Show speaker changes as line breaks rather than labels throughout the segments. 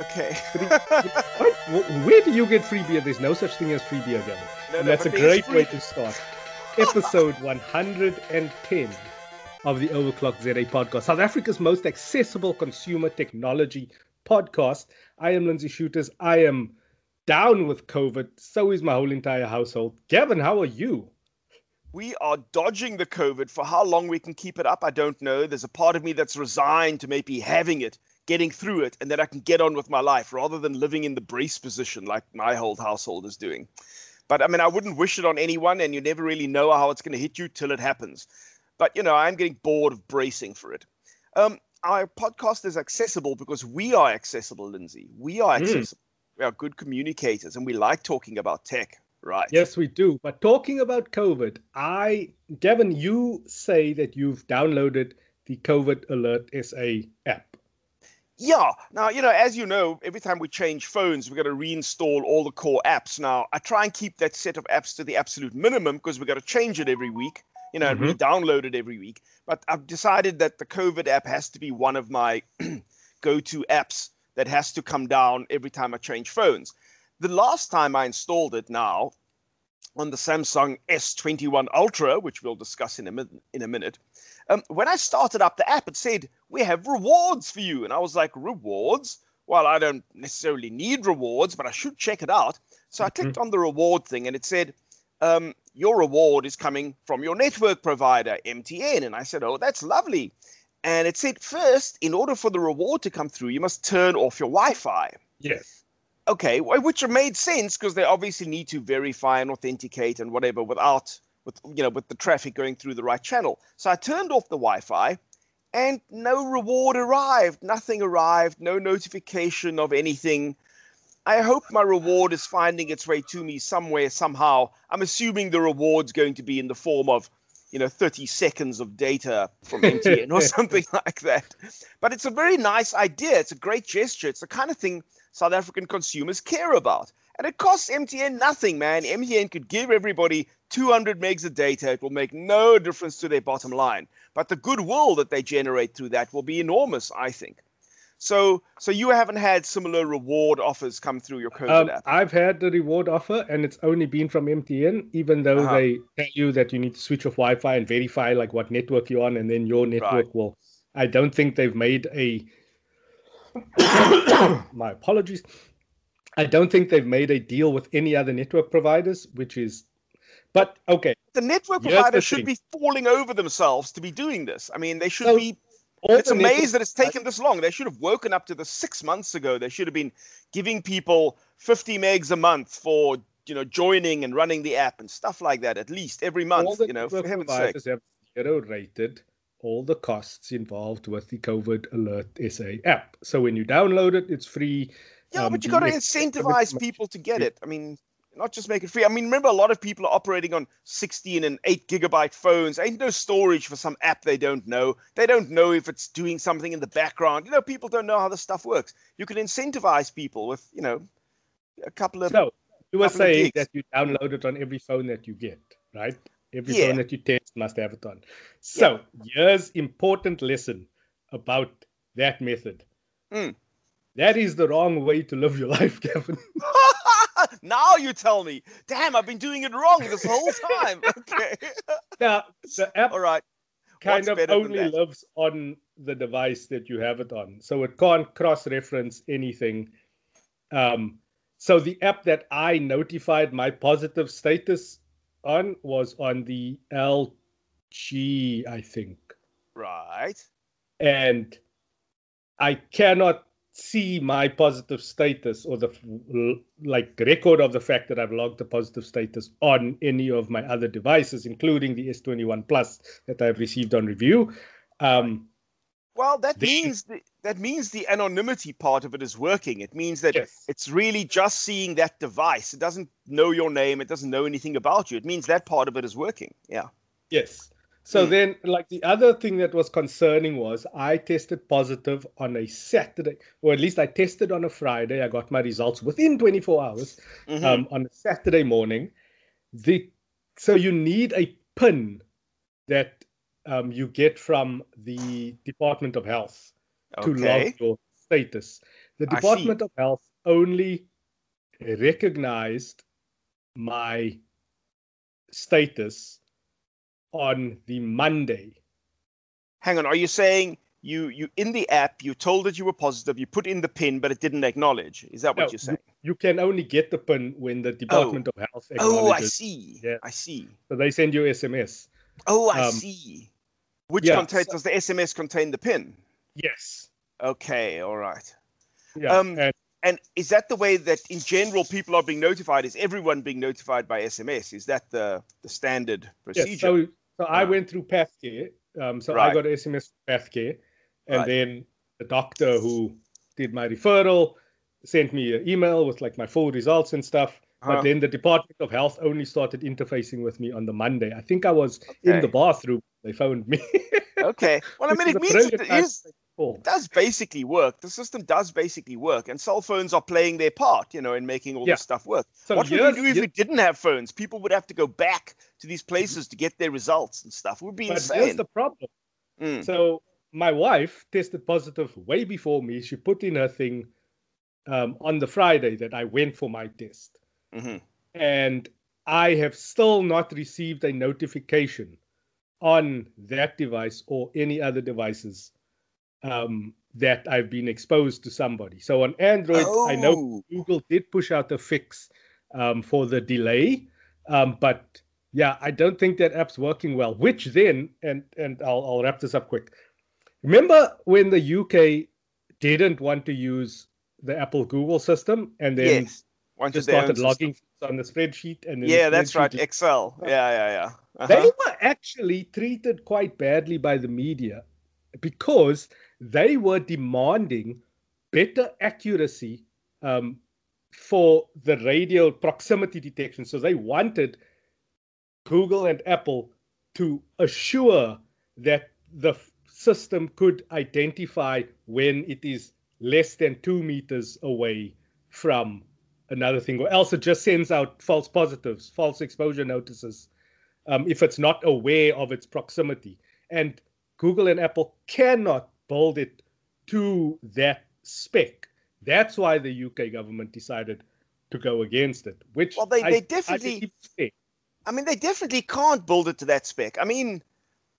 Okay.
Where do you get free beer? There's no such thing as free beer, Gavin. No, and no, that's a great free... way to start. Episode 110 of the Overclock ZA podcast, South Africa's most accessible consumer technology podcast. I am Lindsey Schutters. I am down with COVID. So is my whole entire household. Gavin, how are you?
we are dodging the COVID. For how long we can keep it up, I don't know. There's a part of me that's resigned to maybe having it, getting through it, and that I can get on with my life rather than living in the brace position like my whole household is doing. But I mean, I wouldn't wish it on anyone, and you never really know how it's going to hit you till it happens. But you know, I'm getting bored of bracing for it. Um, our podcast is accessible because we are accessible, Lindsey. We are hmm. accessible. Mm. We are good communicators, and we like talking about tech. Right.
Yes, we do. But talking about COVID, I, Gavin, you say that you've downloaded the COVID Alert SA app.
Yeah. Now, you know, as you know, every time we change phones, we've got to reinstall all the core apps. Now, I try and keep that set of apps to the absolute minimum because we've got to change it every week, you know, mm-hmm. and re-download it every week. But I've decided that the COVID app has to be one of my go-to apps that has to come down every time I change phones the last time I installed it now on the Samsung S21 Ultra, which we'll discuss in a, min- in a minute, um, when I started up the app, it said, We have rewards for you. And I was like, Rewards? Well, I don't necessarily need rewards, but I should check it out. So I clicked mm-hmm. on the reward thing and it said, um, Your reward is coming from your network provider, MTN. And I said, Oh, that's lovely. And it said, First, in order for the reward to come through, you must turn off your Wi Fi.
Yes
okay, which made sense because they obviously need to verify and authenticate and whatever without with you know with the traffic going through the right channel. So I turned off the Wi-Fi, and no reward arrived. Nothing arrived. No notification of anything. I hope my reward is finding its way to me somewhere somehow. I'm assuming the reward's going to be in the form of you know 30 seconds of data from MTN or something like that. But it's a very nice idea. It's a great gesture. It's the kind of thing South African consumers care about. And it costs MTN nothing, man. MTN could give everybody 200 megs of data. It will make no difference to their bottom line. But the goodwill that they generate through that will be enormous, I think. So, so you haven't had similar reward offers come through your COVID um, app?
I've had the reward offer, and it's only been from MTN. Even though uh-huh. they tell you that you need to switch off Wi-Fi and verify like what network you're on, and then your network right. will. I don't think they've made a my apologies. I don't think they've made a deal with any other network providers, which is, but okay.
The network providers should be falling over themselves to be doing this. I mean, they should so, be. It's amazing that it's taken this long. They should have woken up to this six months ago. They should have been giving people 50 megs a month for you know joining and running the app and stuff like that at least every month. You know, for heaven's sake.
Have zero rated all the costs involved with the COVID Alert SA app. So when you download it, it's free.
Yeah, um, but you got to incentivize people to get it. I mean, not just make it free. I mean, remember a lot of people are operating on 16 and 8 gigabyte phones. Ain't no storage for some app they don't know. They don't know if it's doing something in the background. You know, people don't know how this stuff works. You can incentivize people with, you know, a couple of.
So you were saying that you download it on every phone that you get, right? Every yeah. phone that you test must have it on. So yeah. here's important lesson about that method. Mm. That is the wrong way to live your life, Kevin.
now you tell me. Damn, I've been doing it wrong this whole time. okay.
Now the app All right. kind What's of only lives on the device that you have it on. So it can't cross-reference anything. Um, so the app that I notified my positive status on was on the LG, I think.
Right.
And I cannot see my positive status or the like record of the fact that I've logged a positive status on any of my other devices, including the S21 Plus that I've received on review. Um,
well, that the, means the, that means the anonymity part of it is working. It means that yes. it's really just seeing that device. It doesn't know your name. It doesn't know anything about you. It means that part of it is working. Yeah.
Yes. So mm. then, like the other thing that was concerning was I tested positive on a Saturday, or at least I tested on a Friday. I got my results within 24 hours mm-hmm. um, on a Saturday morning. The so you need a pin that um, you get from the Department of Health okay. to log your status. The Department of Health only recognized my status on the Monday.
Hang on, are you saying you you in the app you told that you were positive, you put in the pin, but it didn't acknowledge? Is that what no, you're saying?
You, you, can only get the pin when the Department oh. of Health
acknowledges. Oh, I see. Yeah. I see.
So they send you SMS.
Oh, I um, see. Which yeah, contains so, does the SMS contain the pin?
Yes.
Okay, all right. Yeah. Um, and, and is that the way that in general people are being notified? Is everyone being notified by SMS? Is that the, the standard procedure? Yes,
so, so I went through PathCare. Um, so right. I got an SMS from PathCare. And right. then the doctor who did my referral sent me an email with like my full results and stuff. But uh-huh. then the Department of Health only started interfacing with me on the Monday. I think I was okay. in the bathroom. They phoned me.
okay. Well, I mean, it means it is, it does basically work. The system does basically work, and cell phones are playing their part, you know, in making all yeah. this stuff work. So what would we do if we didn't have phones? People would have to go back to these places to get their results and stuff. It would be but insane.
Here's the problem. Mm. So my wife tested positive way before me. She put in her thing um, on the Friday that I went for my test. Mm-hmm. And I have still not received a notification on that device or any other devices um, that I've been exposed to somebody. So on Android, oh. I know oh. Google did push out a fix um, for the delay, um, but yeah, I don't think that app's working well. Which then, and and I'll I'll wrap this up quick. Remember when the UK didn't want to use the Apple Google system and then yes. just started logging on the spreadsheet and
yeah, that's right. Excel. Yeah, yeah, yeah.
Uh-huh. They were actually treated quite badly by the media because they were demanding better accuracy um, for the radial proximity detection. So they wanted Google and Apple to assure that the system could identify when it is less than two meters away from another thing, or else it just sends out false positives, false exposure notices, um, if it's not aware of its proximity. And Google and Apple cannot build it to that spec. That's why the UK government decided to go against it. Which
well, they, I, definitely. I, I mean, they definitely can't build it to that spec. I mean,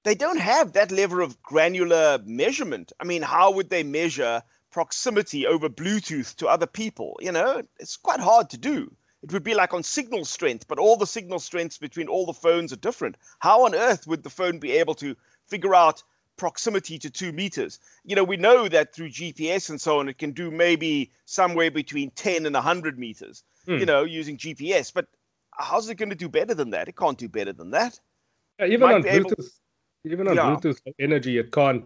they don't have that level of granular measurement. I mean, how would they measure proximity over Bluetooth to other people? You know, it's quite hard to do. It would be like on signal strength, but all the signal strengths between all the phones are different. How on earth would the phone be able to figure out proximity to two meters? You know, we know that through GPS and so on, it can do maybe somewhere between 10 and 100 meters, hmm. you know, using GPS. But how's it going to do better than that? It can't do better than that.
Yeah, even on Bluetooth, even on yeah. Bluetooth energy, it can't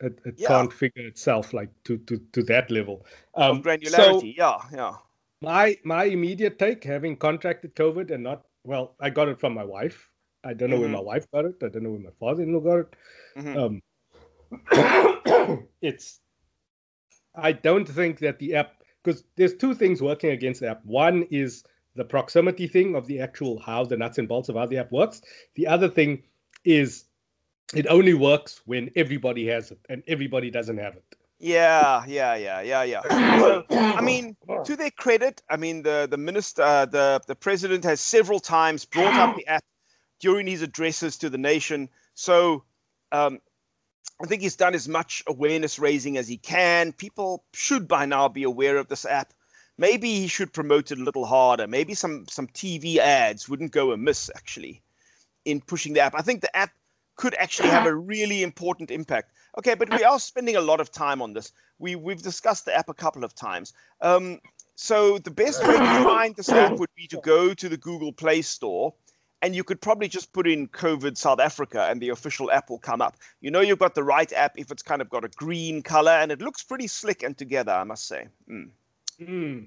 it, it yeah. can't figure itself like to to to that level.
Um, of granularity, so yeah, yeah.
My my immediate take, having contracted COVID and not well, I got it from my wife. I don't know mm-hmm. where my wife got it. I don't know where my father-in-law got it. Mm-hmm. Um, it's. I don't think that the app because there's two things working against the app. One is the proximity thing of the actual how the nuts and bolts of how the app works. The other thing is it only works when everybody has it and everybody doesn't have it.
Yeah, yeah, yeah, yeah, yeah. So, I mean, to their credit, I mean the the minister, uh, the the president has several times brought up the app during his addresses to the nation. So, um, I think he's done as much awareness raising as he can. People should by now be aware of this app. Maybe he should promote it a little harder. Maybe some some TV ads wouldn't go amiss actually in pushing the app. I think the app could actually have a really important impact. Okay, but we are spending a lot of time on this. We we've discussed the app a couple of times. Um, so the best way to find this app would be to go to the Google Play Store, and you could probably just put in COVID South Africa, and the official app will come up. You know you've got the right app if it's kind of got a green color, and it looks pretty slick and together. I must say. Mm.
Mm.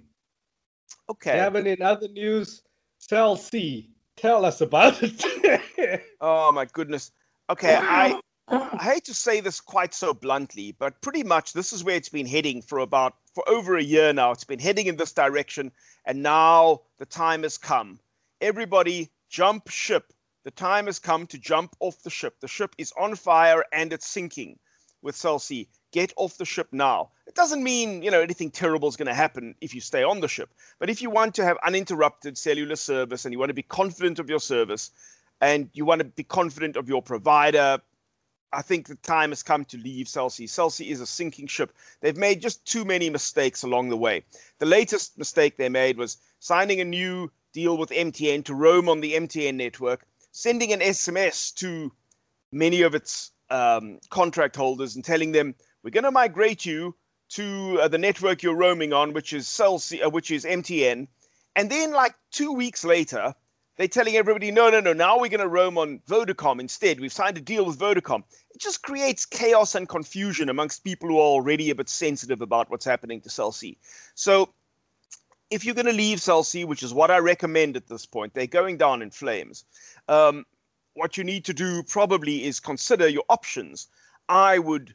Okay. Having in other news, Cell C, tell us about it.
oh my goodness. Okay, I I hate to say this quite so bluntly, but pretty much this is where it's been heading for about for over a year now. It's been heading in this direction, and now the time has come. Everybody jump ship. The time has come to jump off the ship. The ship is on fire and it's sinking with Cell C. get off the ship now. It doesn't mean, you know, anything terrible is going to happen if you stay on the ship. But if you want to have uninterrupted cellular service and you want to be confident of your service and you want to be confident of your provider, I think the time has come to leave Cell C. Cell C is a sinking ship. They've made just too many mistakes along the way. The latest mistake they made was signing a new deal with MTN to roam on the MTN network, sending an SMS to many of its um, contract holders and telling them, we're going to migrate you to uh, the network you're roaming on, which is Cell C, uh, which is MTN. And then, like two weeks later, they're telling everybody, no, no, no, now we're going to roam on Vodacom instead. We've signed a deal with Vodacom. It just creates chaos and confusion amongst people who are already a bit sensitive about what's happening to Cell C. So if you're going to leave Cell C, which is what I recommend at this point, they're going down in flames. Um, what you need to do probably is consider your options. I would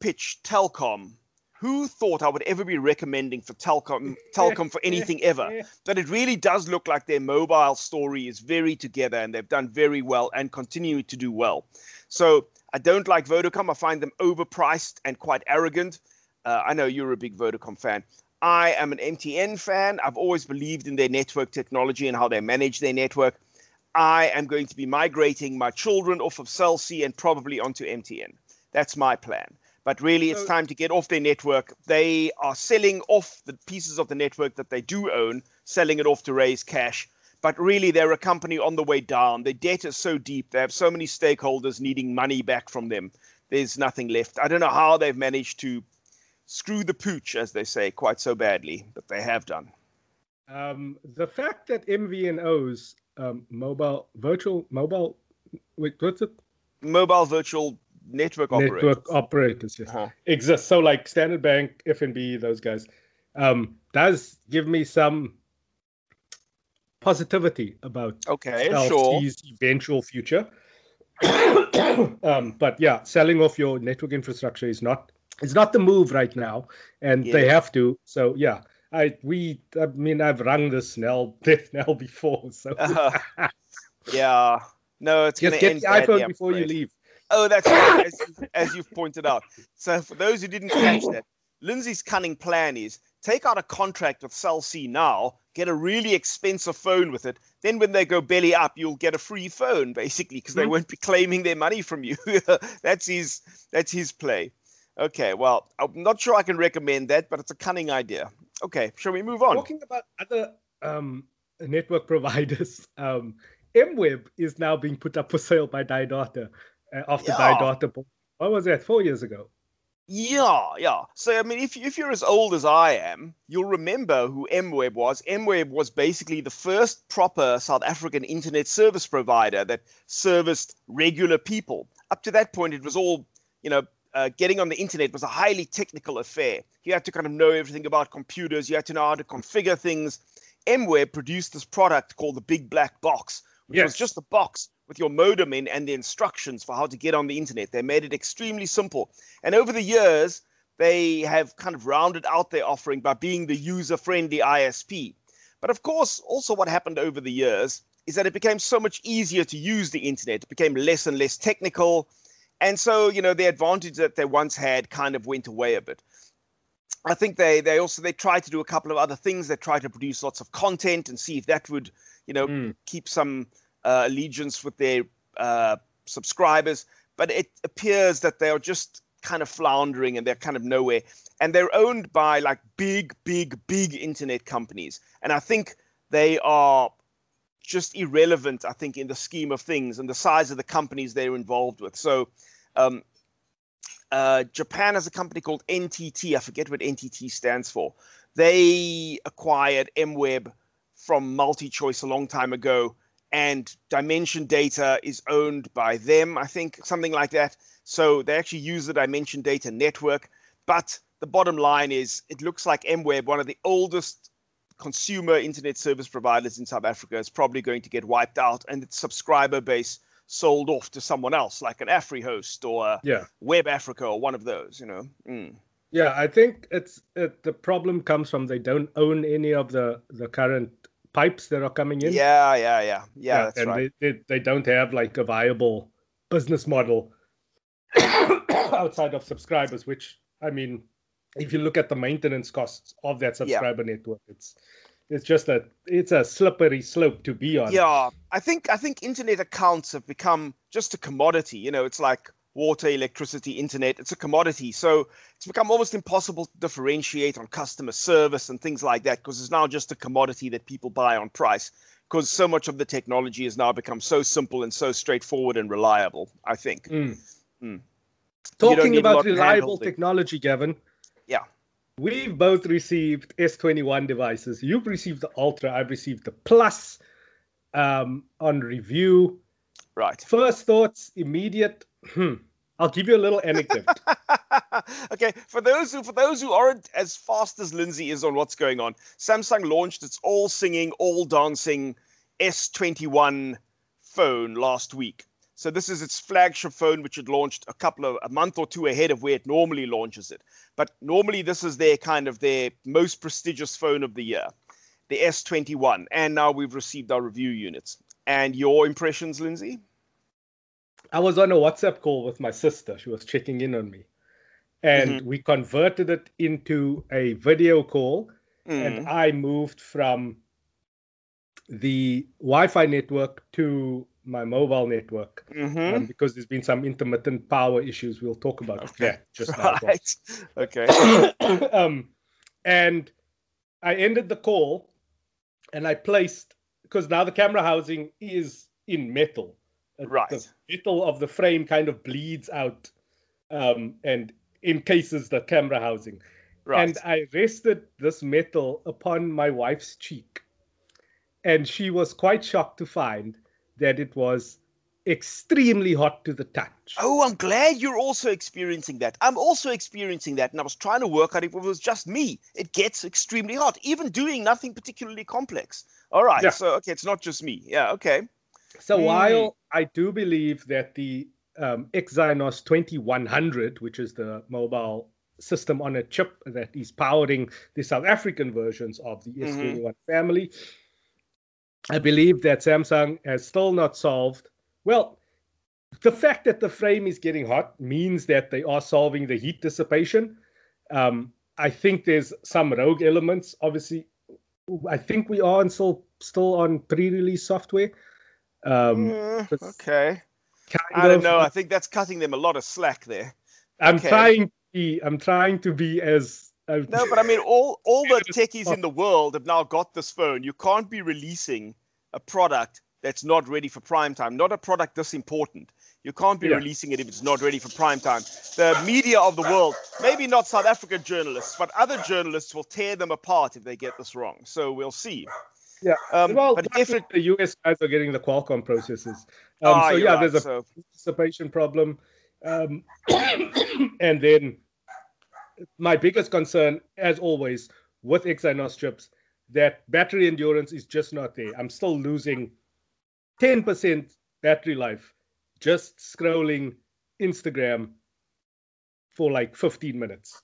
pitch Telkom who thought I would ever be recommending for Telkom, Telkom for anything ever? But it really does look like their mobile story is very together and they've done very well and continue to do well. So I don't like Vodacom. I find them overpriced and quite arrogant. Uh, I know you're a big Vodacom fan. I am an MTN fan. I've always believed in their network technology and how they manage their network. I am going to be migrating my children off of Cell C and probably onto MTN. That's my plan. But really, it's time to get off their network. They are selling off the pieces of the network that they do own, selling it off to raise cash. But really, they're a company on the way down. Their debt is so deep. They have so many stakeholders needing money back from them. There's nothing left. I don't know how they've managed to screw the pooch, as they say, quite so badly, but they have done.
Um, the fact that MVNOs, um, mobile virtual mobile, wait, what's it?
Mobile virtual network operators.
Network operators, yes. Uh-huh. Exist. So like Standard Bank, FNB, those guys, um, does give me some positivity about
okay, sure.
eventual future. um, but yeah, selling off your network infrastructure is not it's not the move right now, and they have to. So yeah, I we I mean I've rung this Snell death knell before. So uh,
yeah, no, it's
just get the iPhone before you leave.
Oh, that's right, as, as you've pointed out. So, for those who didn't catch that, Lindsey's cunning plan is take out a contract with Cell C now, get a really expensive phone with it. Then, when they go belly up, you'll get a free phone, basically, because mm-hmm. they won't be claiming their money from you. that's his. That's his play. Okay, well, I'm not sure I can recommend that, but it's a cunning idea. Okay, shall we move on?
Talking about other um, network providers, um, MWeb is now being put up for sale by Data after yeah. die daughter. What was that? Four years ago.
Yeah, yeah. So I mean, if if you're as old as I am, you'll remember who MWeb was. MWeb was basically the first proper South African internet service provider that serviced regular people. Up to that point, it was all, you know, uh, getting on the internet was a highly technical affair. You had to kind of know everything about computers. You had to know how to configure things. MWeb produced this product called the Big Black Box, which yes. was just a box with your modem in and the instructions for how to get on the internet. They made it extremely simple. And over the years, they have kind of rounded out their offering by being the user friendly ISP. But of course, also what happened over the years is that it became so much easier to use the internet. It became less and less technical. And so, you know, the advantage that they once had kind of went away a bit. I think they they also they tried to do a couple of other things. They tried to produce lots of content and see if that would, you know, mm. keep some uh, allegiance with their uh, subscribers, but it appears that they are just kind of floundering and they're kind of nowhere. And they're owned by like big, big, big internet companies. And I think they are just irrelevant, I think, in the scheme of things and the size of the companies they're involved with. So, um, uh, Japan has a company called NTT. I forget what NTT stands for. They acquired MWeb from MultiChoice a long time ago and dimension data is owned by them, I think, something like that. So they actually use the dimension data network. But the bottom line is it looks like MWeb, one of the oldest consumer internet service providers in South Africa, is probably going to get wiped out and its subscriber base sold off to someone else, like an AfriHost or yeah. Web Africa or one of those, you know. Mm.
Yeah, I think it's it, the problem comes from they don't own any of the the current pipes that are coming in.
Yeah, yeah, yeah, yeah. that's
and
right.
they, they, they don't have like a viable business model outside of subscribers, which I mean, if you look at the maintenance costs of that subscriber yeah. network, it's it's just a it's a slippery slope to be on.
Yeah, I think I think internet accounts have become just a commodity. You know, it's like water, electricity, internet. It's a commodity, so it's become almost impossible to differentiate on customer service and things like that because it's now just a commodity that people buy on price. Because so much of the technology has now become so simple and so straightforward and reliable. I think.
Mm. Mm. Talking about reliable technology, Gavin.
Yeah.
We've both received S21 devices. You've received the Ultra. I've received the Plus um, on review.
Right.
First thoughts, immediate. Hmm. I'll give you a little anecdote.
okay, for those who for those who aren't as fast as Lindsey is on what's going on, Samsung launched its all singing, all dancing S21 phone last week. So this is its flagship phone, which it launched a couple of a month or two ahead of where it normally launches it. But normally this is their kind of their most prestigious phone of the year, the S21. And now we've received our review units. And your impressions, Lindsey?
I was on a WhatsApp call with my sister. She was checking in on me. And mm-hmm. we converted it into a video call. Mm. And I moved from the Wi Fi network to my mobile network mm-hmm. um, because there's been some intermittent power issues. We'll talk about okay. that just now.
Right. okay.
um, and I ended the call and I placed because now the camera housing is in metal.
Uh, right.
The metal of the frame kind of bleeds out um, and encases the camera housing. Right. And I rested this metal upon my wife's cheek. And she was quite shocked to find that it was extremely hot to the touch.
Oh, I'm glad you're also experiencing that. I'm also experiencing that, and I was trying to work out if it was just me. It gets extremely hot, even doing nothing particularly complex. All right, yeah. so okay, it's not just me. Yeah, okay.
So mm. while I do believe that the um, Exynos 2100, which is the mobile system on a chip that is powering the South African versions of the S21 mm-hmm. family, I believe that Samsung has still not solved. Well, the fact that the frame is getting hot means that they are solving the heat dissipation. Um, I think there's some rogue elements. Obviously, I think we are still still on pre-release software. Um,
mm, okay. I don't know. I think that's cutting them a lot of slack there.
I'm okay. trying. To be, I'm trying to be as
no, but I mean, all all the techies in the world have now got this phone. You can't be releasing a product that's not ready for prime time. Not a product this important. You can't be yeah. releasing it if it's not ready for prime time. The media of the world, maybe not South African journalists, but other journalists will tear them apart if they get this wrong. So we'll see.
Yeah. Um, well, but if it, the US guys are getting the Qualcomm processors. Um, ah, so yeah, right, there's a so. participation problem. Um, and then my biggest concern, as always, with Exynos chips, that battery endurance is just not there. I'm still losing 10% battery life just scrolling Instagram for like 15 minutes.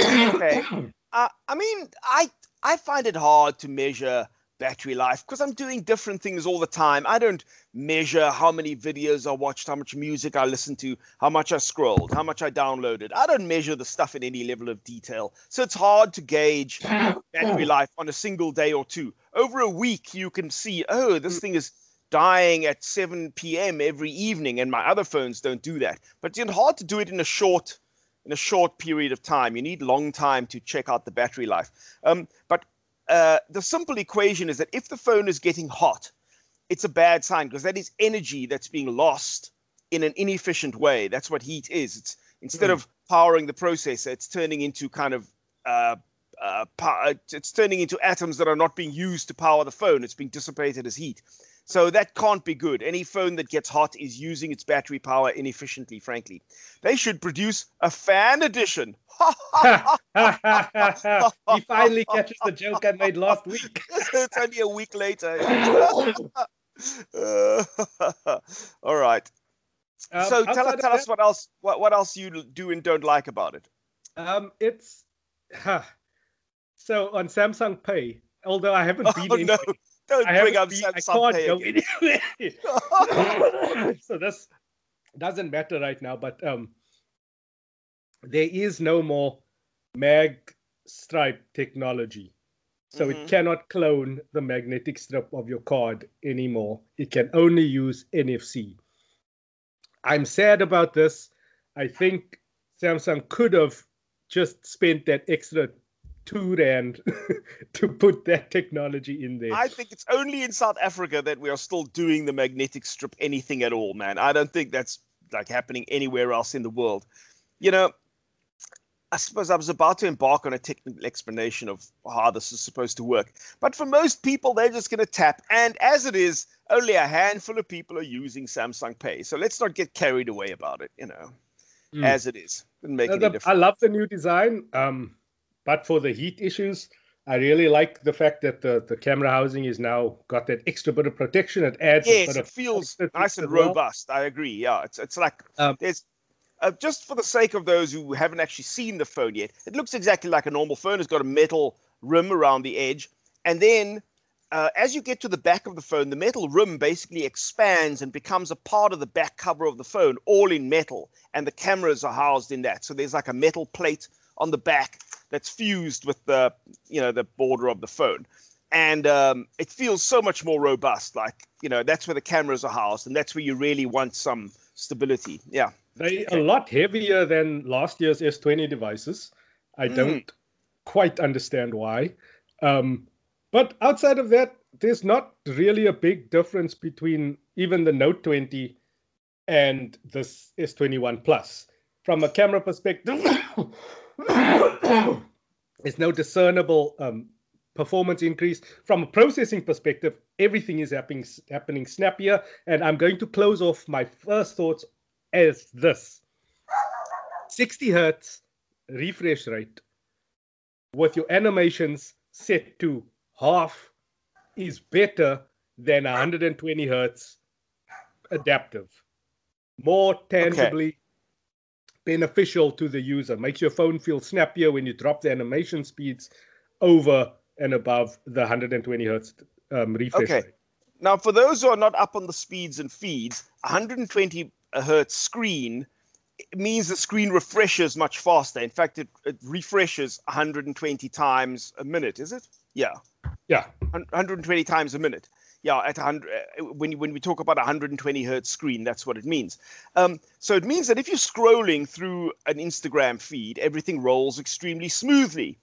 okay. Uh, I mean, I I find it hard to measure battery life because I'm doing different things all the time. I don't measure how many videos I watched, how much music I listened to, how much I scrolled, how much I downloaded. I don't measure the stuff in any level of detail. So it's hard to gauge battery life on a single day or two. Over a week, you can see, oh, this thing is dying at 7 p.m. every evening, and my other phones don't do that. But it's hard to do it in a short in a short period of time. You need long time to check out the battery life. Um, but uh, the simple equation is that if the phone is getting hot, it's a bad sign because that is energy that's being lost in an inefficient way. That's what heat is. It's instead mm. of powering the processor, it's turning into kind of uh, uh, it's turning into atoms that are not being used to power the phone. It's being dissipated as heat. So that can't be good. Any phone that gets hot is using its battery power inefficiently, frankly. They should produce a fan edition.
he finally catches the joke I made last week.
it's only a week later. uh, all right. Um, so tell, us, tell us what else what, what else you do and don't like about it.
Um, it's huh. so on Samsung Pay. Although I haven't oh, been no. in,
don't I bring up Samsung Pay
so this doesn't matter right now. But um, there is no more mag stripe technology. So mm-hmm. it cannot clone the magnetic strip of your card anymore. It can only use NFC. I'm sad about this. I think Samsung could have just spent that extra two rand to put that technology in there.
I think it's only in South Africa that we are still doing the magnetic strip anything at all, man. I don't think that's like happening anywhere else in the world. You know, I suppose I was about to embark on a technical explanation of how this is supposed to work. But for most people, they're just going to tap. And as it is, only a handful of people are using Samsung Pay. So let's not get carried away about it, you know, mm. as it is. make any
difference. I love the new design. Um, but for the heat issues, I really like the fact that the, the camera housing is now got that extra bit of protection. It adds.
Yes, it feels nice and robust. Well. I agree. Yeah, it's it's like um, there's uh, just for the sake of those who haven't actually seen the phone yet, it looks exactly like a normal phone. It's got a metal rim around the edge. And then uh, as you get to the back of the phone, the metal rim basically expands and becomes a part of the back cover of the phone, all in metal. And the cameras are housed in that. So there's like a metal plate on the back that's fused with the, you know, the border of the phone. And um, it feels so much more robust. Like, you know, that's where the cameras are housed. And that's where you really want some stability. Yeah.
They are a lot heavier than last year's S20 devices. I mm. don't quite understand why. Um, but outside of that, there's not really a big difference between even the Note 20 and this S21 Plus. From a camera perspective, there's no discernible um, performance increase. From a processing perspective, everything is happening, happening snappier. And I'm going to close off my first thoughts as this 60 hertz refresh rate with your animations set to half is better than 120 hertz adaptive. More tangibly okay. Beneficial to the user. Makes your phone feel snappier when you drop the animation speeds over and above the 120 hertz um, refresh okay. rate.
Now, for those who are not up on the speeds and feeds, 120 hertz screen means the screen refreshes much faster. In fact, it, it refreshes 120 times a minute. Is it? Yeah.
Yeah.
120 times a minute. Yeah, at 100 uh, when when we talk about 120 hertz screen, that's what it means. Um, so it means that if you're scrolling through an Instagram feed, everything rolls extremely smoothly.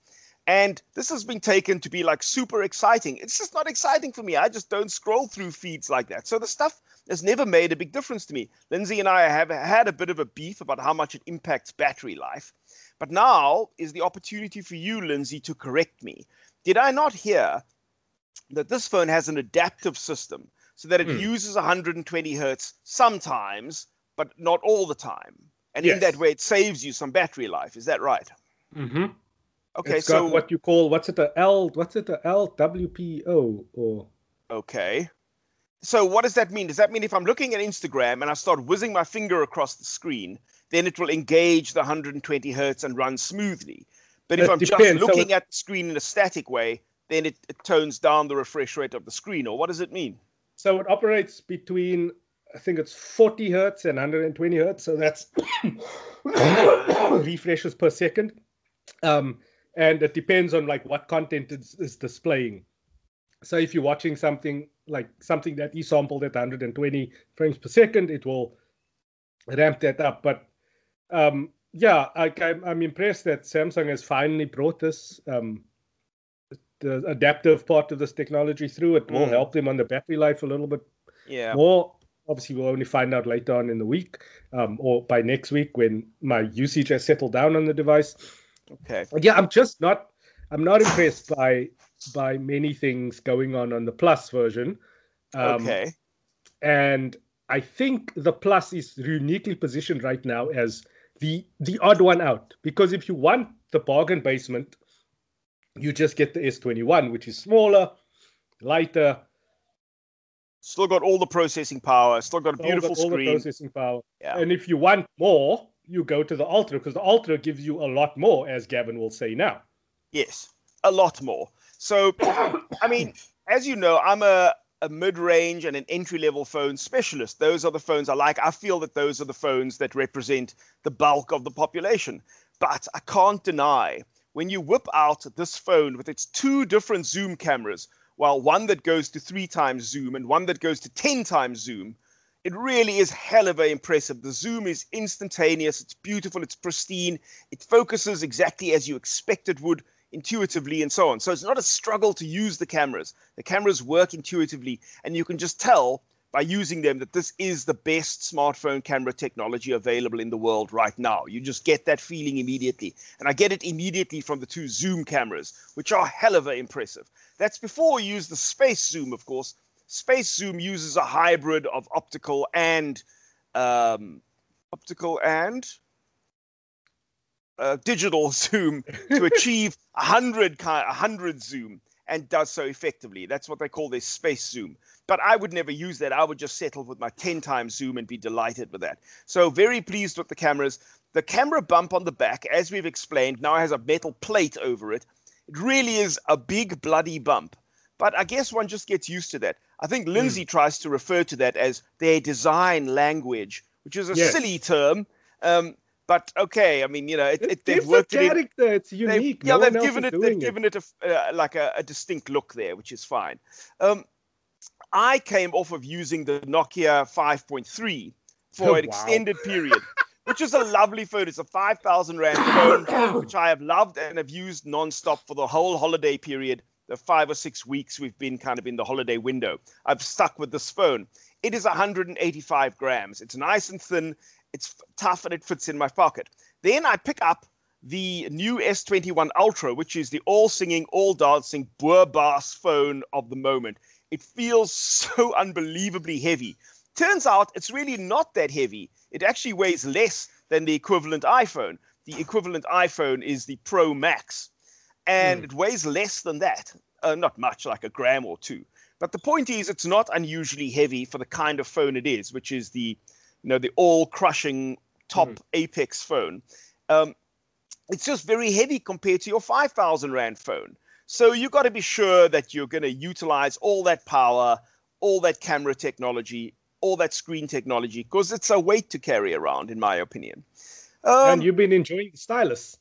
And this has been taken to be like super exciting. It's just not exciting for me. I just don't scroll through feeds like that. So the stuff has never made a big difference to me. Lindsey and I have had a bit of a beef about how much it impacts battery life. But now is the opportunity for you, Lindsey, to correct me. Did I not hear that this phone has an adaptive system so that it mm. uses 120 hertz sometimes, but not all the time? And yes. in that way, it saves you some battery life. Is that right?
Mm-hmm. Okay, it's so what you call what's it a L? What's it a LWPO or?
Okay. So what does that mean? Does that mean if I'm looking at Instagram and I start whizzing my finger across the screen, then it will engage the 120 hertz and run smoothly? But if it I'm depends. just looking so at the screen in a static way, then it, it tones down the refresh rate of the screen. Or what does it mean?
So it operates between I think it's 40 hertz and 120 hertz. So that's refreshes per second. Um, and it depends on like what content is, is displaying. So if you're watching something like something that is sampled at 120 frames per second, it will ramp that up. But um, yeah, I, am impressed that Samsung has finally brought this um, the adaptive part of this technology through. It will mm. help them on the battery life a little bit
yeah.
more. Obviously, we'll only find out later on in the week um, or by next week when my usage has settled down on the device.
Okay.
Yeah, I'm just not. I'm not impressed by by many things going on on the Plus version.
Um, okay.
And I think the Plus is uniquely positioned right now as the the odd one out because if you want the bargain basement, you just get the S21, which is smaller, lighter.
Still got all the processing power. Still got a beautiful got all screen.
the processing power. Yeah. And if you want more, you go to the Ultra because the Ultra gives you a lot more, as Gavin will say now.
Yes, a lot more. So, I mean, as you know, I'm a, a mid range and an entry level phone specialist. Those are the phones I like. I feel that those are the phones that represent the bulk of the population. But I can't deny when you whip out this phone with its two different zoom cameras, while one that goes to three times zoom and one that goes to 10 times zoom, it really is hell of a impressive. The zoom is instantaneous, it's beautiful, it's pristine, it focuses exactly as you expect it would intuitively and so on. So it's not a struggle to use the cameras. The cameras work intuitively, and you can just tell by using them that this is the best smartphone camera technology available in the world right now. You just get that feeling immediately. And I get it immediately from the two zoom cameras, which are hell of a impressive. That's before we use the space zoom, of course. Space zoom uses a hybrid of optical and um, optical and uh, digital zoom to achieve a hundred a hundred zoom and does so effectively. That's what they call their space zoom. But I would never use that. I would just settle with my 10 times zoom and be delighted with that. So very pleased with the cameras. The camera bump on the back, as we've explained, now has a metal plate over it. It really is a big bloody bump. But I guess one just gets used to that. I think Lindsey mm. tries to refer to that as their design language, which is a yes. silly term. Um, but okay, I mean, you know, it, it, they've worked
a character.
It,
it's unique.
Yeah, no they've given it. They've it. given it a uh, like a, a, distinct look there, which is fine. Um, I came off of using the Nokia 5.3 for oh, an wow. extended period, which is a lovely phone. It's a 5,000 rand phone, which I have loved and have used nonstop for the whole holiday period. The five or six weeks we've been kind of in the holiday window. I've stuck with this phone. It is 185 grams. It's nice and thin. It's tough and it fits in my pocket. Then I pick up the new S21 Ultra, which is the all singing, all dancing Boer bass phone of the moment. It feels so unbelievably heavy. Turns out it's really not that heavy. It actually weighs less than the equivalent iPhone. The equivalent iPhone is the Pro Max, and mm. it weighs less than that. Uh, not much, like a gram or two. But the point is, it's not unusually heavy for the kind of phone it is, which is the you know, the all-crushing top mm. apex phone. Um, it's just very heavy compared to your 5,000 Rand phone. So you've got to be sure that you're going to utilize all that power, all that camera technology, all that screen technology, because it's a weight to carry around, in my opinion.
Um, and you've been enjoying the stylus.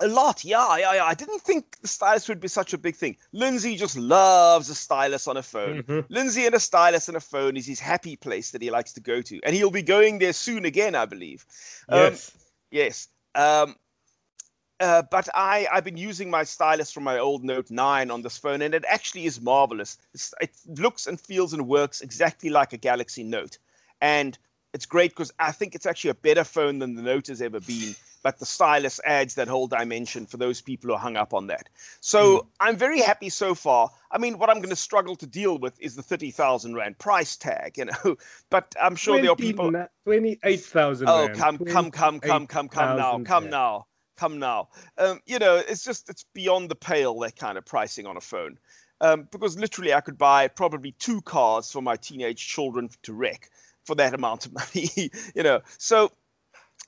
A lot, yeah, yeah, yeah. I didn't think the stylus would be such a big thing. Lindsey just loves a stylus on a phone. Mm-hmm. Lindsey and a stylus and a phone is his happy place that he likes to go to, and he'll be going there soon again, I believe.
Um, yes.
Yes. Um, uh, but I, I've been using my stylus from my old Note 9 on this phone, and it actually is marvelous. It's, it looks and feels and works exactly like a Galaxy Note. And it's great because I think it's actually a better phone than the Note has ever been but the stylus adds that whole dimension for those people who are hung up on that. So mm. I'm very happy so far. I mean, what I'm going to struggle to deal with is the 30,000 Rand price tag, you know, but I'm sure 20, there are people.
28,000
Oh, come, come, come, come, come, come now, come now, come now. Um, you know, it's just, it's beyond the pale, that kind of pricing on a phone. Um, because literally I could buy probably two cars for my teenage children to wreck for that amount of money, you know. So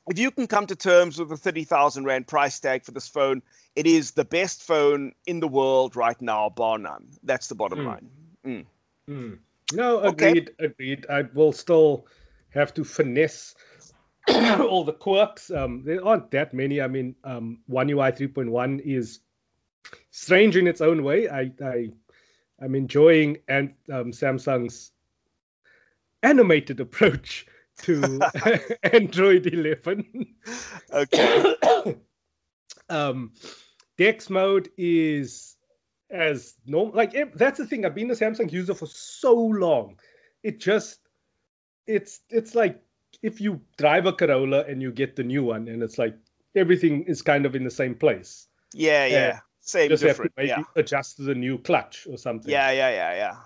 if you can come to terms with the 30,000 Rand price tag for this phone, it is the best phone in the world right now, bar none. That's the bottom mm. line. Mm.
Mm. No, agreed, okay. agreed. I will still have to finesse all the quirks. Um, there aren't that many. I mean, um, One UI 3.1 is strange in its own way. I, I, I'm enjoying and um, Samsung's animated approach to Android 11.
okay.
um, Dex mode is as normal. Like that's the thing. I've been a Samsung user for so long. It just it's it's like if you drive a Corolla and you get the new one, and it's like everything is kind of in the same place.
Yeah, yeah. Same just different. Have to maybe
yeah. adjust to the new clutch or something.
Yeah, yeah, yeah, yeah.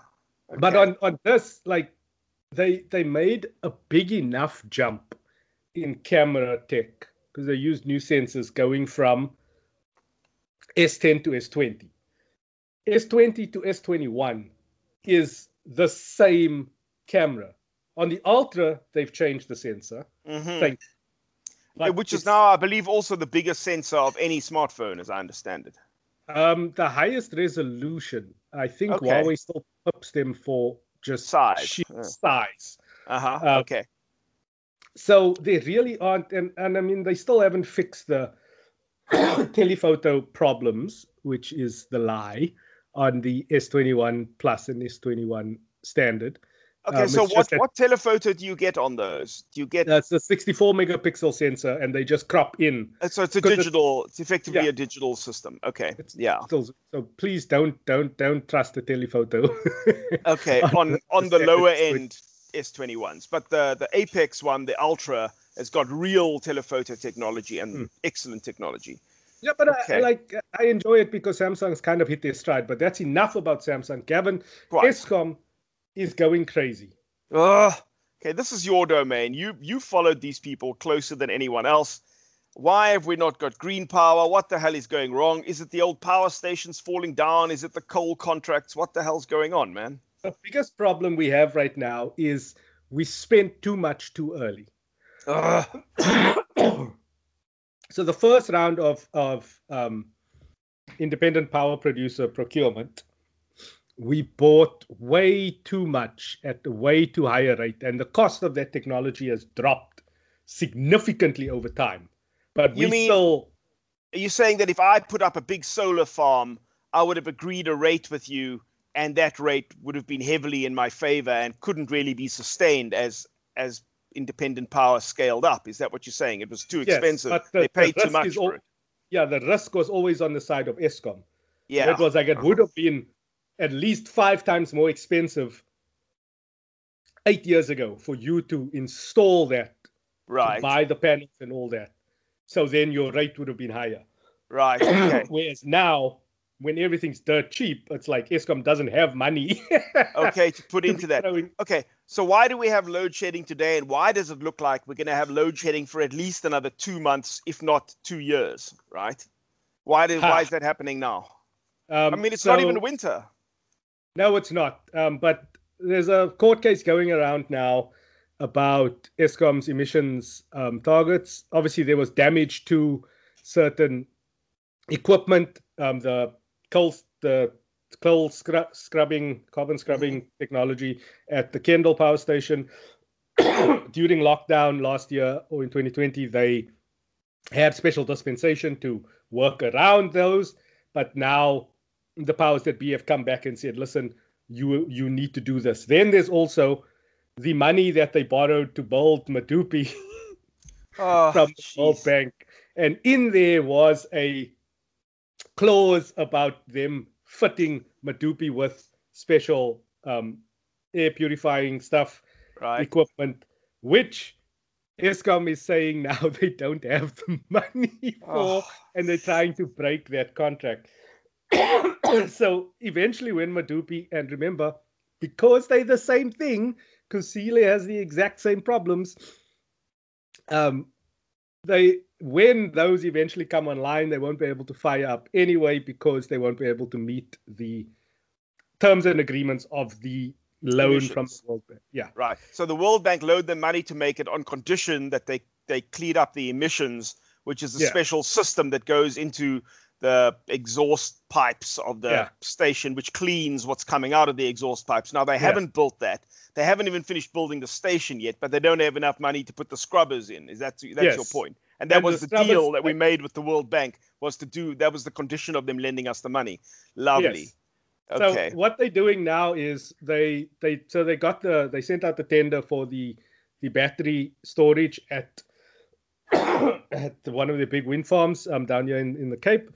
Okay. But on on this, like they they made a big enough jump in camera tech because they used new sensors going from S10 to S20. S20 to S21 is the same camera. On the Ultra, they've changed the sensor.
Mm-hmm. Like Which is now, I believe, also the biggest sensor of any smartphone, as I understand it.
Um, the highest resolution. I think okay. Huawei still pips them for just
size.
Uh. size.
Uh-huh. Uh, okay.
So they really aren't, and, and I mean, they still haven't fixed the telephoto problems, which is the lie on the S21 Plus and S21 Standard.
Okay, um, so what, that, what telephoto do you get on those? Do you get
that's a 64 megapixel sensor, and they just crop in.
Uh, so it's a digital. It's, it's effectively yeah. a digital system. Okay, it's yeah.
Still, so please don't don't don't trust the telephoto.
okay, on on the lower end S21s, but the the Apex one, the Ultra, has got real telephoto technology and hmm. excellent technology.
Yeah, but okay. I, like I enjoy it because Samsung's kind of hit their stride. But that's enough about Samsung. Gavin, right. Eskom is going crazy.
Ugh. Okay, this is your domain. You you followed these people closer than anyone else. Why have we not got green power? What the hell is going wrong? Is it the old power stations falling down? Is it the coal contracts? What the hell's going on, man?
The biggest problem we have right now is we spent too much too early. so the first round of of um, independent power producer procurement we bought way too much at a way too high a rate, and the cost of that technology has dropped significantly over time. But you we mean, still.
Are you saying that if I put up a big solar farm, I would have agreed a rate with you, and that rate would have been heavily in my favor and couldn't really be sustained as as independent power scaled up? Is that what you're saying? It was too expensive. Yes, the, they paid the too much for it.
Yeah, the risk was always on the side of Eskom. Yeah, it was like it would have been at least five times more expensive eight years ago for you to install that,
right?
buy the panels and all that. So then your rate would have been higher.
Right. Okay.
Whereas now, when everything's dirt cheap, it's like Eskom doesn't have money.
okay, to put into that. Okay, so why do we have load shedding today, and why does it look like we're going to have load shedding for at least another two months, if not two years? Right? Why did, why is that happening now? Um, I mean, it's so, not even winter.
No, it's not. Um, but there's a court case going around now about Eskom's emissions um, targets. Obviously, there was damage to certain equipment. Um, the coal, the coal scrub- scrubbing, carbon scrubbing technology at the Kendal power station during lockdown last year or in 2020, they had special dispensation to work around those. But now the powers that be have come back and said, listen, you you need to do this. Then there's also the money that they borrowed to build Medupi oh, from the World Bank. And in there was a clause about them fitting Medupi with special um, air purifying stuff, right. equipment, which Eskom is saying now they don't have the money for, oh. and they're trying to break that contract. so eventually, when Medupi and remember, because they're the same thing, Kusile has the exact same problems. Um, they when those eventually come online, they won't be able to fire up anyway because they won't be able to meet the terms and agreements of the loan Emissions. from the World Bank. Yeah,
right. So the World Bank loaned them money to make it on condition that they they clean up the emissions, which is a yeah. special system that goes into the exhaust pipes of the yeah. station, which cleans what's coming out of the exhaust pipes. Now, they yeah. haven't built that. They haven't even finished building the station yet, but they don't have enough money to put the scrubbers in. Is that that's yes. your point? And that and was the, the deal that we made with the World Bank was to do that was the condition of them lending us the money. Lovely. Yes.
Okay. So what they're doing now is they they so they got the they sent out the tender for the the battery storage at at one of the big wind farms um, down here in, in the Cape,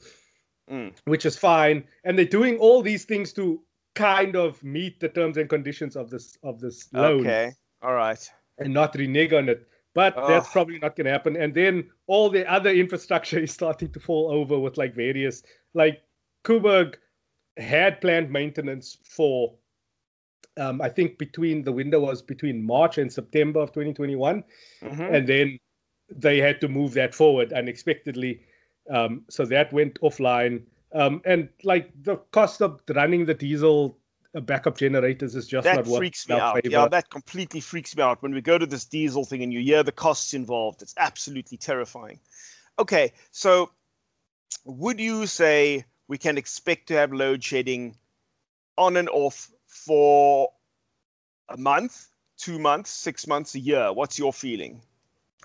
mm. which is fine. And they're doing all these things to kind of meet the terms and conditions of this of this loan.
Okay, all right,
and not renege on it. But oh. that's probably not going to happen. And then all the other infrastructure is starting to fall over with like various like Koeberg had planned maintenance for um, I think between the window was between March and September of 2021, mm-hmm. and then they had to move that forward unexpectedly. Um, so that went offline. Um, and like the cost of running the diesel uh, backup generators is just
that
not
what freaks me out. Favor. Yeah, that completely freaks me out. When we go to this diesel thing and you hear the costs involved, it's absolutely terrifying. Okay, so would you say we can expect to have load shedding on and off for a month, two months, six months, a year? What's your feeling?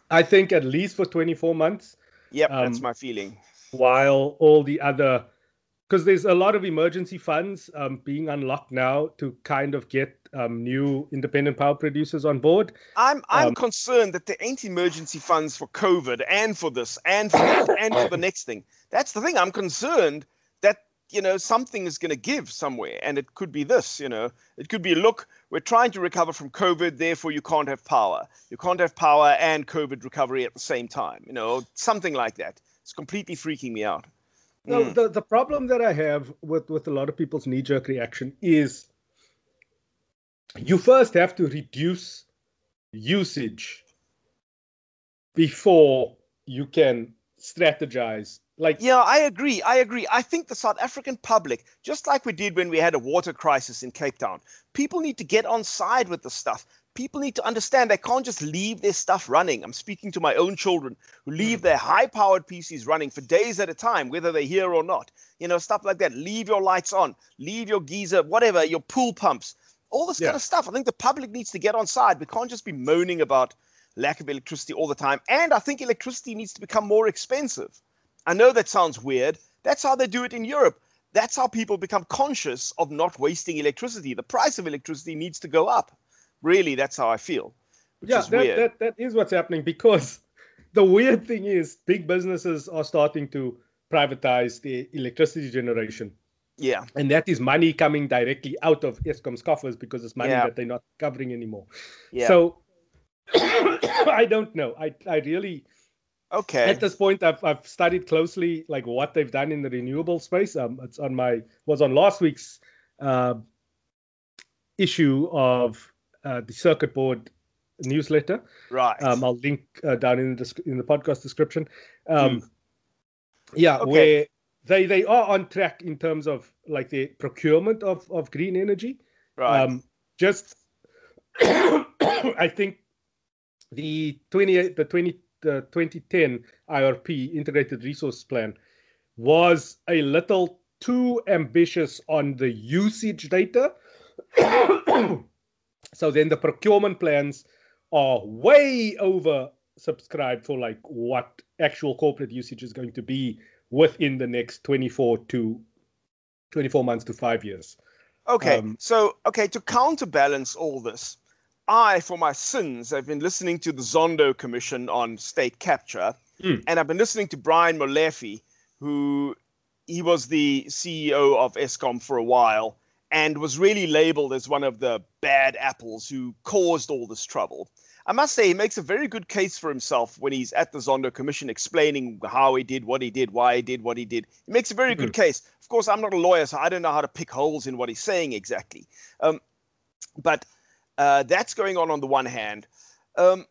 I think at least for 24 months.
Yep, um, that's my feeling.
while all the other because there's a lot of emergency funds um, being unlocked now to kind of get um, new independent power producers on board.
I'm I'm um, concerned that there ain't emergency funds for COVID and for this and for and for the next thing. That's the thing. I'm concerned you know something is going to give somewhere, and it could be this. You know, it could be look, we're trying to recover from COVID, therefore you can't have power. You can't have power and COVID recovery at the same time. You know, something like that. It's completely freaking me out.
No, mm. the, the problem that I have with, with a lot of people's knee jerk reaction is you first have to reduce usage before you can strategize like
yeah i agree i agree i think the south african public just like we did when we had a water crisis in cape town people need to get on side with the stuff people need to understand they can't just leave their stuff running. I'm speaking to my own children who leave mm. their high powered PCs running for days at a time, whether they're here or not. You know, stuff like that. Leave your lights on, leave your geyser, whatever, your pool pumps, all this yeah. kind of stuff. I think the public needs to get on side. We can't just be moaning about lack of electricity all the time. And I think electricity needs to become more expensive. I know that sounds weird. That's how they do it in Europe. That's how people become conscious of not wasting electricity. The price of electricity needs to go up. Really, that's how I feel.
yeah, that, that, that is what's happening because the weird thing is big businesses are starting to privatize the electricity generation.
Yeah.
And that is money coming directly out of Eskom's coffers because it's money yeah. that they're not covering anymore. Yeah. So I don't know. I I really
okay.
At this point I've I've studied closely like what they've done in the renewable space. Um it's on my was on last week's uh, issue of uh, the Circuit Bored newsletter.
Right.
Um, I'll link uh, down in the in the podcast description. Um, mm. Yeah, okay. where they they are on track in terms of like the procurement of of green energy.
Right. Um,
just I think the 28 the 20 the 2010 IRP integrated resource plan was a little too ambitious on the usage data so then the procurement plans are way over subscribed for like what actual corporate usage is going to be within the next 24 to 24 months to five years.
Okay, um, so okay, to counterbalance all this, I, for my sins, have been listening to the Zondo Commission on State Capture, mm. and I've been listening to Brian Molefe, who he was the CEO of Eskom for a while, and was really labeled as one of the bad apples who caused all this trouble. I must say, he makes a very good case for himself when he's at the Zondo Commission explaining how he did what he did, why he did what he did. He makes a very mm-hmm. good case. Of course, I'm not a lawyer, so I don't know how to pick holes in what he's saying exactly. Um, but uh, that's going on on the one hand. Um,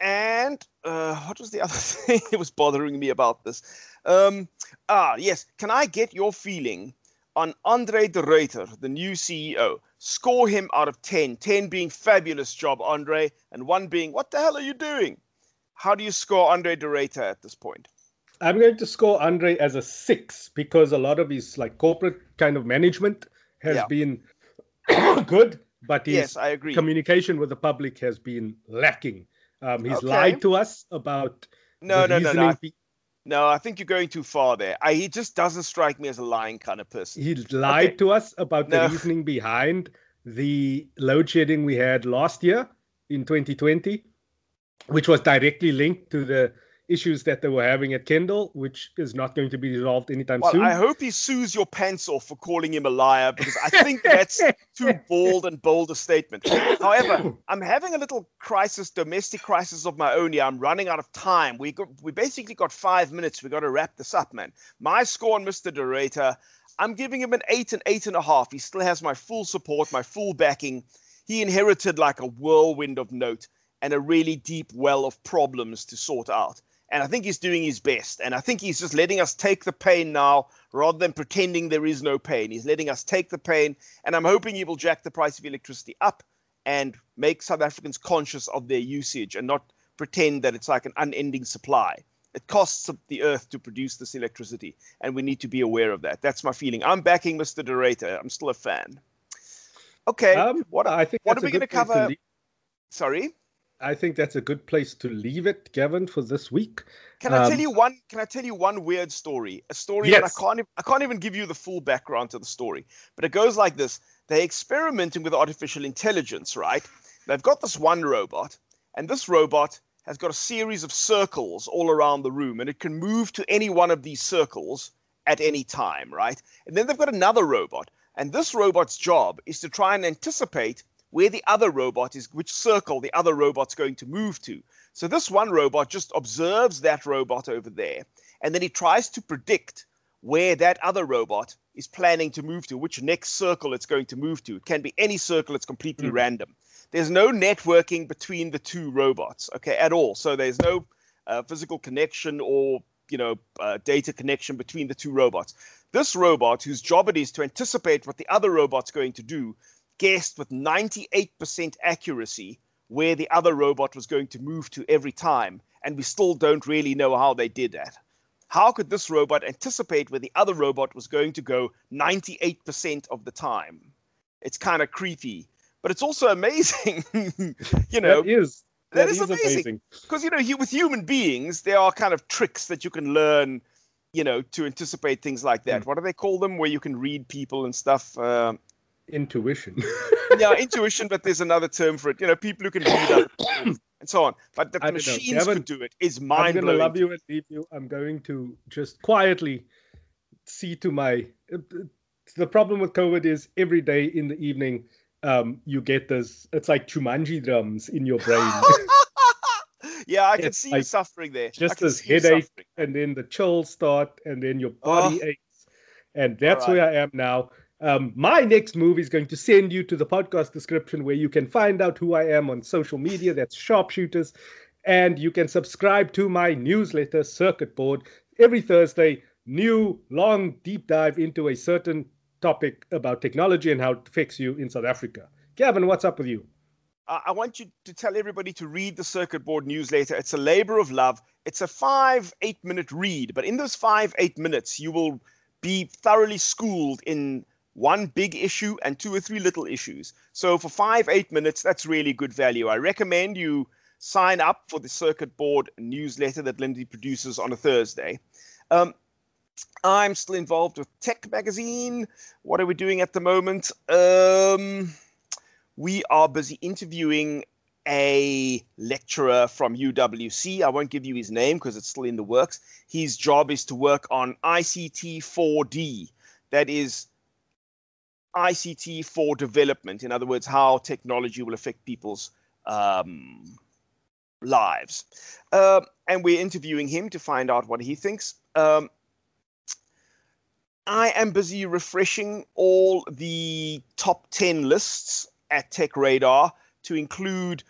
and uh, what was the other thing that was bothering me about this? Um, ah, yes. Can I get your feeling on Andre de Ruyter, the new CEO. Score him out of 10, 10 being fabulous job, Andre, and one being, what the hell are you doing? How do you score Andre de Ruyter at this point?
I'm going to score Andre as a six because a lot of his like corporate kind of management has yeah. been good, but his yes, I agree. communication with the public has been lacking. Um, he's okay. lied to us about
no, no, no, no. No, I think you're going too far there. I, he just doesn't strike me as a lying kind of person.
He lied okay. to us about no. the reasoning behind the load shedding we had last year in 2020, which was directly linked to the issues that they were having at Kendal, which is not going to be resolved anytime
well,
soon.
I hope he sues your pants off for calling him a liar because I think that's too bold and bold a statement. However, I'm having a little crisis, domestic crisis of my own here. I'm running out of time. We got, we basically got five minutes. We got to wrap this up, man. My score on Mr. de Ruyter, I'm giving him an eight and eight and a half. He still has my full support, my full backing. He inherited like a whirlwind of note and a really deep well of problems to sort out. And I think he's doing his best. And I think he's just letting us take the pain now rather than pretending there is no pain. He's letting us take the pain. And I'm hoping he will jack the price of electricity up and make South Africans conscious of their usage and not pretend that it's like an unending supply. It costs the earth to produce this electricity, and we need to be aware of that. That's my feeling. I'm backing Mr. de Ruyter. I'm still a fan. Okay. Um, what I think what are we going to cover? Sorry.
I think that's a good place to leave it, Gavin, for this week.
Can I um, tell you one? Can I tell you one weird story? A story yes. that I can't. I can't even give you the full background to the story, but it goes like this: They're experimenting with artificial intelligence, right? They've got this one robot, and this robot has got a series of circles all around the room, and it can move to any one of these circles at any time, right? And then they've got another robot, and this robot's job is to try and anticipate where the other robot is, which circle the other robot's going to move to. So this one robot just observes that robot over there, and then he tries to predict where that other robot is planning to move to, which next circle it's going to move to. It can be any circle, it's completely mm. random. There's no networking between the two robots, okay, at all. So there's no uh, physical connection or you know uh, data connection between the two robots. This robot, whose job it is to anticipate what the other robot's going to do, guessed with 98% accuracy where the other robot was going to move to every time, and we still don't really know how they did that. How could this robot anticipate where the other robot was going to go 98% of the time? It's kind of creepy, but it's also amazing. you know,
that is
that, that is, is amazing because you know, you, with human beings, there are kind of tricks that you can learn. You know, to anticipate things like that. Mm. What do they call them? Where you can read people and stuff. Uh,
intuition.
yeah, intuition, but there's another term for it. You know, people who can read and so on. But the machines Gavin, could do it is mind blowing.
I'm going to love you and leave you. I'm going to just quietly see to my. The problem with COVID is every day in the evening, um, you get this. It's like Jumanji drums in your brain.
yeah, I can it's see like you suffering there.
Just this headache, and then the chills start, and then your body oh. aches. And that's right. where I am now. Um, my next move is going to send you to the podcast description where you can find out who I am on social media. That's SharpSchutters. And you can subscribe to my newsletter, Circuit Bored, every Thursday. New, long, deep dive into a certain topic about technology and how it affects you in South Africa. Gavin, what's up with you?
I want you to tell everybody to read the Circuit Bored newsletter. It's a labor of love. It's a five, eight minute read, but in those five, eight minutes, you will be thoroughly schooled in one big issue and two or three little issues. So for five, eight minutes, that's really good value. I recommend you sign up for the Circuit Bored newsletter that Lindy produces on a Thursday. Um, I'm still involved with Tech Magazine. What are we doing at the moment? Um, we are busy interviewing a lecturer from UWC. I won't give you his name because it's still in the works. His job is to work on ICT 4D. That is ICT for development. In other words, how technology will affect people's um, lives. Uh, and we're interviewing him to find out what he thinks. Um, I am busy refreshing all the top 10 lists at Tech Radar to include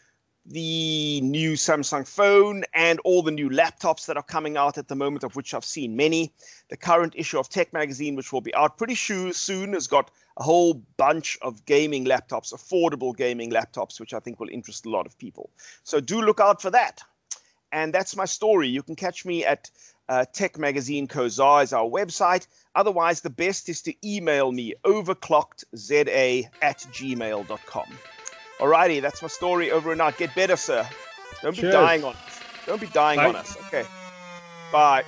the new Samsung phone and all the new laptops that are coming out at the moment, of which I've seen many. The current issue of Tech Magazine, which will be out pretty soon, has got a whole bunch of gaming laptops, affordable gaming laptops, which I think will interest a lot of people. So do look out for that. And that's my story. You can catch me at uh, Tech Magazine co.za is our website. Otherwise, the best is to email me overclockedza at gmail.com. Alrighty, that's my story over and out. Get better, sir. Don't be dying on us. Don't be dying Bye. on us. Okay. Bye.